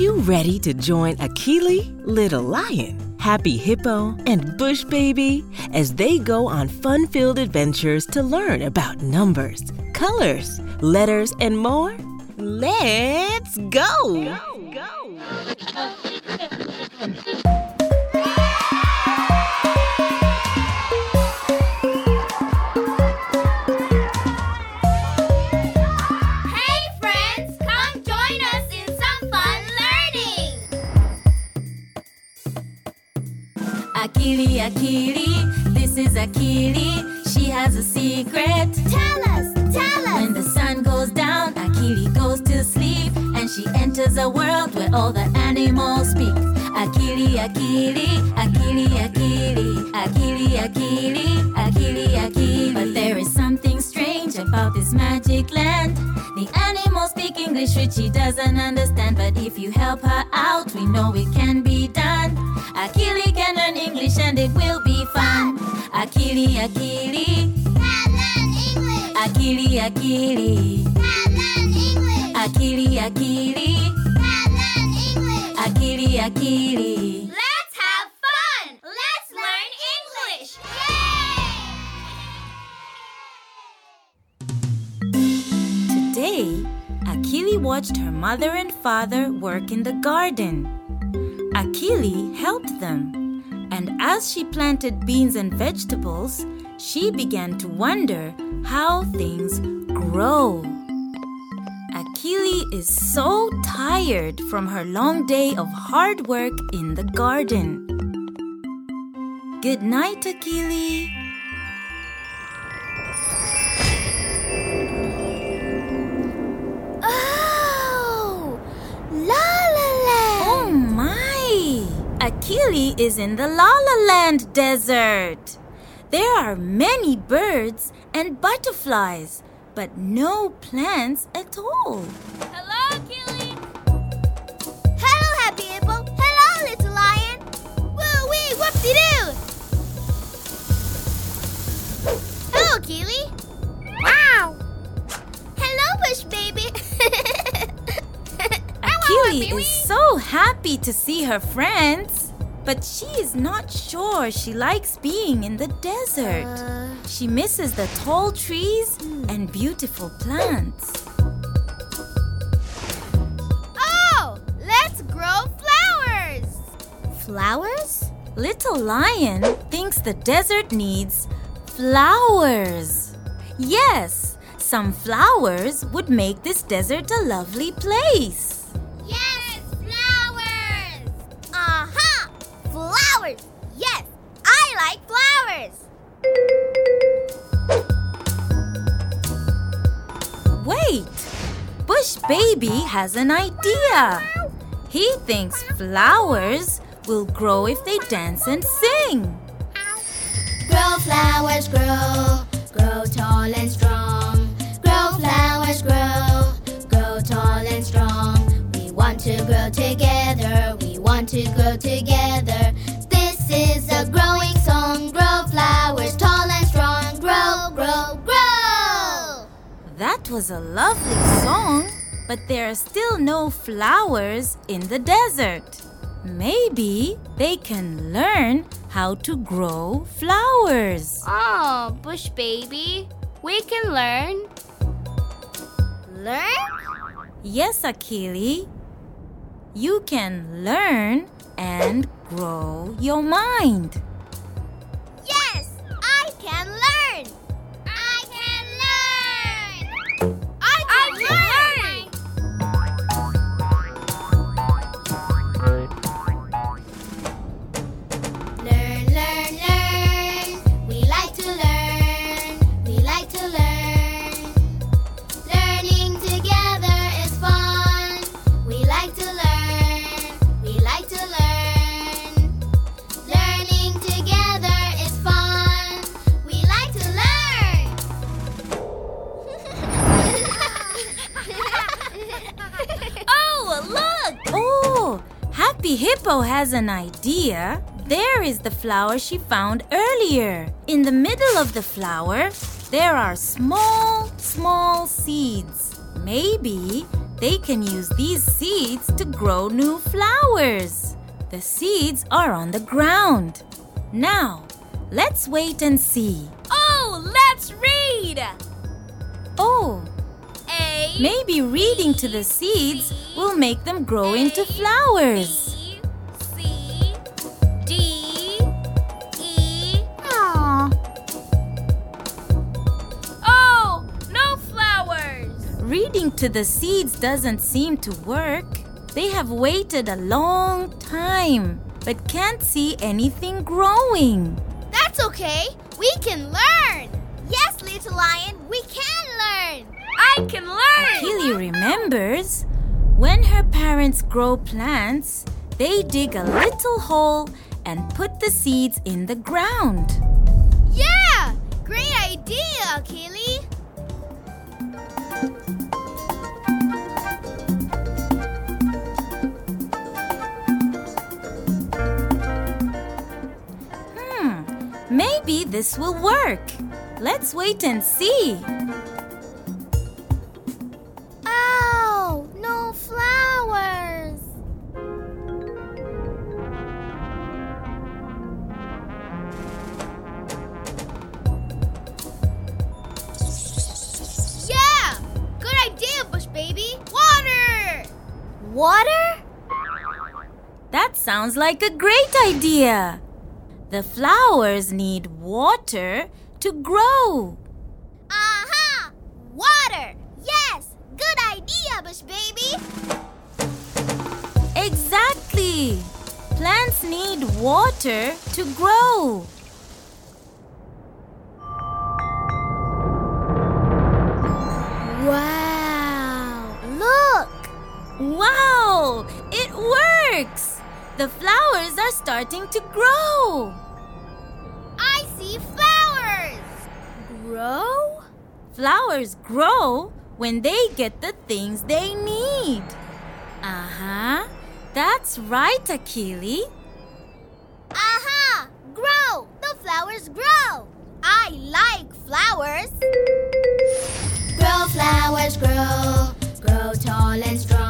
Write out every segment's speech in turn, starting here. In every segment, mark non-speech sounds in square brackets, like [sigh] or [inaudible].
you ready to join Akili, Little Lion, Happy Hippo, and Bush Baby as they go on fun filled adventures to learn about numbers, colors, letters, and more? Let's go! Hey enters a world where all the animals speak. Akili, Akili, Akili, Akili, Akili, Akili, Akili, Akili. But there is something strange about this magic land. The animals speak English, which she doesn't understand. But if you help her out, we know it can be done. Akili can learn English and it will be fun. Akili, Akili. Akili, Akili. Akili, Akili. Akili, Akili. Let's have fun. Let's learn English. Yay! Today, Akili watched her mother and father work in the garden. Akili helped them, and as she planted beans and vegetables, she began to wonder how things grow. Akili is so tired from her long day of hard work in the garden. Good night, Akili. Oh, La La Oh my! Akili is in the La La Land desert. There are many birds and butterflies, but no plants at all. Hello, Killy. Hello, Happy Hippo. Hello, Little Lion. Woo wee, whoopsie doo. Hello, Keely. Wow. Hello, Bush Baby. [laughs] Akili is so happy to see her friends, but she is not sure she likes being in the desert. Uh, She misses the tall trees and beautiful plants. oh, let's grow flowers. Flowers? Little Lion thinks the desert needs flowers. Yes, some flowers would make this desert a lovely place. Flowers. Wait, Bush Baby has an idea. He thinks flowers will grow if they dance and sing. Grow flowers, grow, grow tall and strong. Grow flowers, grow, grow tall and strong. We want to grow together, we want to grow together. Was a lovely song, but there are still no flowers in the desert. Maybe they can learn how to grow flowers. Oh, Bush Baby, we can learn. Learn? Yes, Akili. You can learn and grow your mind. Hippo has an idea. There is the flower she found earlier. In the middle of the flower, there are small, small seeds. Maybe they can use these seeds to grow new flowers. The seeds are on the ground. Now, let's wait and see. Oh, let's read! Oh, A. maybe reading to the seeds will make them grow into flowers. To the seeds doesn't seem to work. They have waited a long time but can't see anything growing. That's okay. We can learn. Yes, little lion, we can learn. I can learn! Keely remembers when her parents grow plants, they dig a little hole and put the seeds in the ground. This will work. Let's wait and see. Oh, no flowers. Yeah, good idea, Bush Baby. Water. Water? That sounds like a great idea. The flowers need water to grow. Aha! Water. Yes, good idea, Bush Baby. Exactly. Plants need water to grow. The flowers are starting to grow. I see flowers. Grow? Flowers grow when they get the things they need. Uh huh. That's right, Akili. Aha! Uh-huh. Grow! The flowers grow! I like flowers! Grow flowers, grow, grow tall and strong.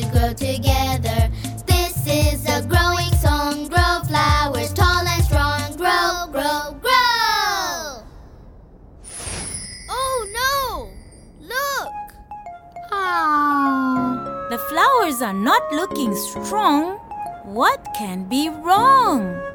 To grow together. This is a growing song. Grow flowers, tall and strong. Grow, grow, grow! Oh no! Look! Aww. The flowers are not looking strong. What can be wrong?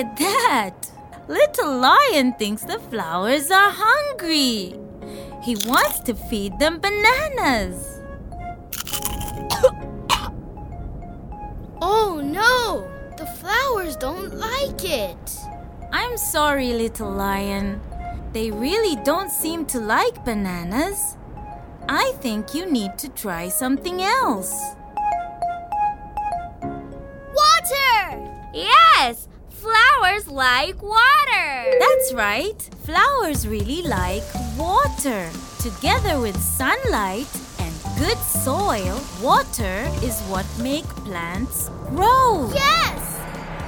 At that! Little Lion thinks the flowers are hungry. He wants to feed them bananas. Oh no, the flowers don't like it. I'm sorry, Little Lion. They really don't seem to like bananas. I think you need to try something else. Water! Yes, flowers like water. That's right. Flowers really like water. Together with sunlight and good soil, water is what make plants grow. Yes!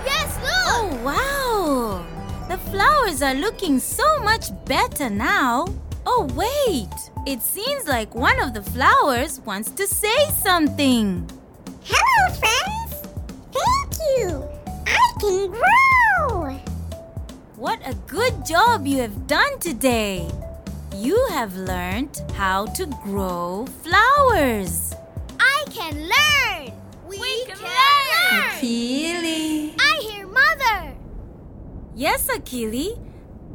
Yes, look. Oh, wow! The flowers are looking so much better now. Oh, wait! It seems like one of the flowers wants to say something. Hello, friends! Thank you! I can grow! What a good job you have done today! You have learned how to grow flowers. I can learn! We, can learn. Keely. I hear mother! Yes, Akili.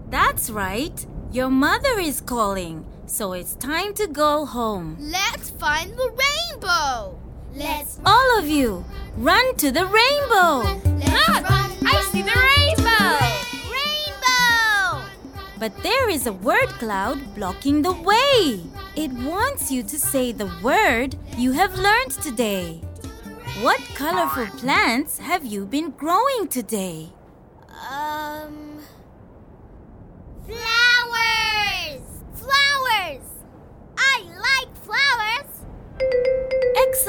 That's right. Your mother is calling, so it's time to go home. Let's find the rainbow! Let's All of you, run to the rainbow! Look! I see the rainbow. Rainbow! But there is a word cloud blocking the way. It wants you to say the word you have learned today. What colorful plants have you been growing today?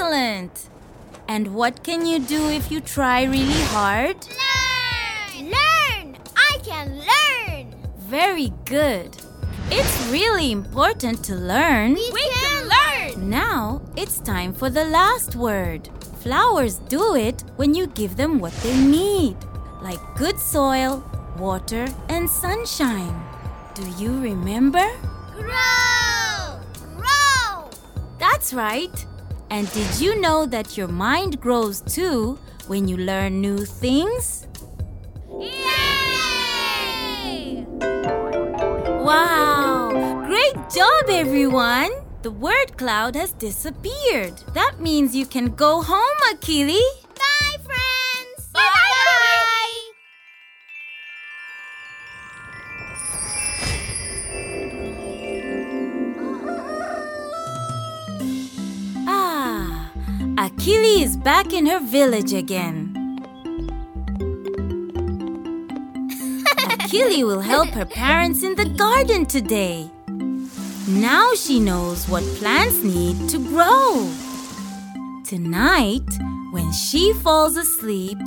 Important. And what can you do if you try really hard? Learn! Learn! I can learn! Very good. It's really important to learn. We can learn! Now it's time for the last word. Flowers do it when you give them what they need, like good soil, water, and sunshine. Do you remember? Grow! Grow! That's right. And did you know that your mind grows too when you learn new things? Yay! Wow! Great job, everyone! The word cloud has disappeared. That means you can go home, Akili. Akili is back in her village again. [laughs] Akili will help her parents in the garden today. Now she knows what plants need to grow. Tonight, when she falls asleep,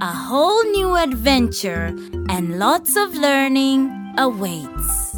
a whole new adventure and lots of learning awaits.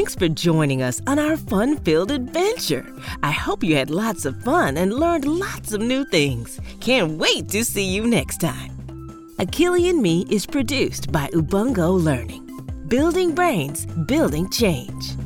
Thanks for joining us on our fun filled adventure. I hope you had lots of fun and learned lots of new things. Can't wait to see you next time. Akili and Me is produced by Ubongo Learning. Building brains, building change.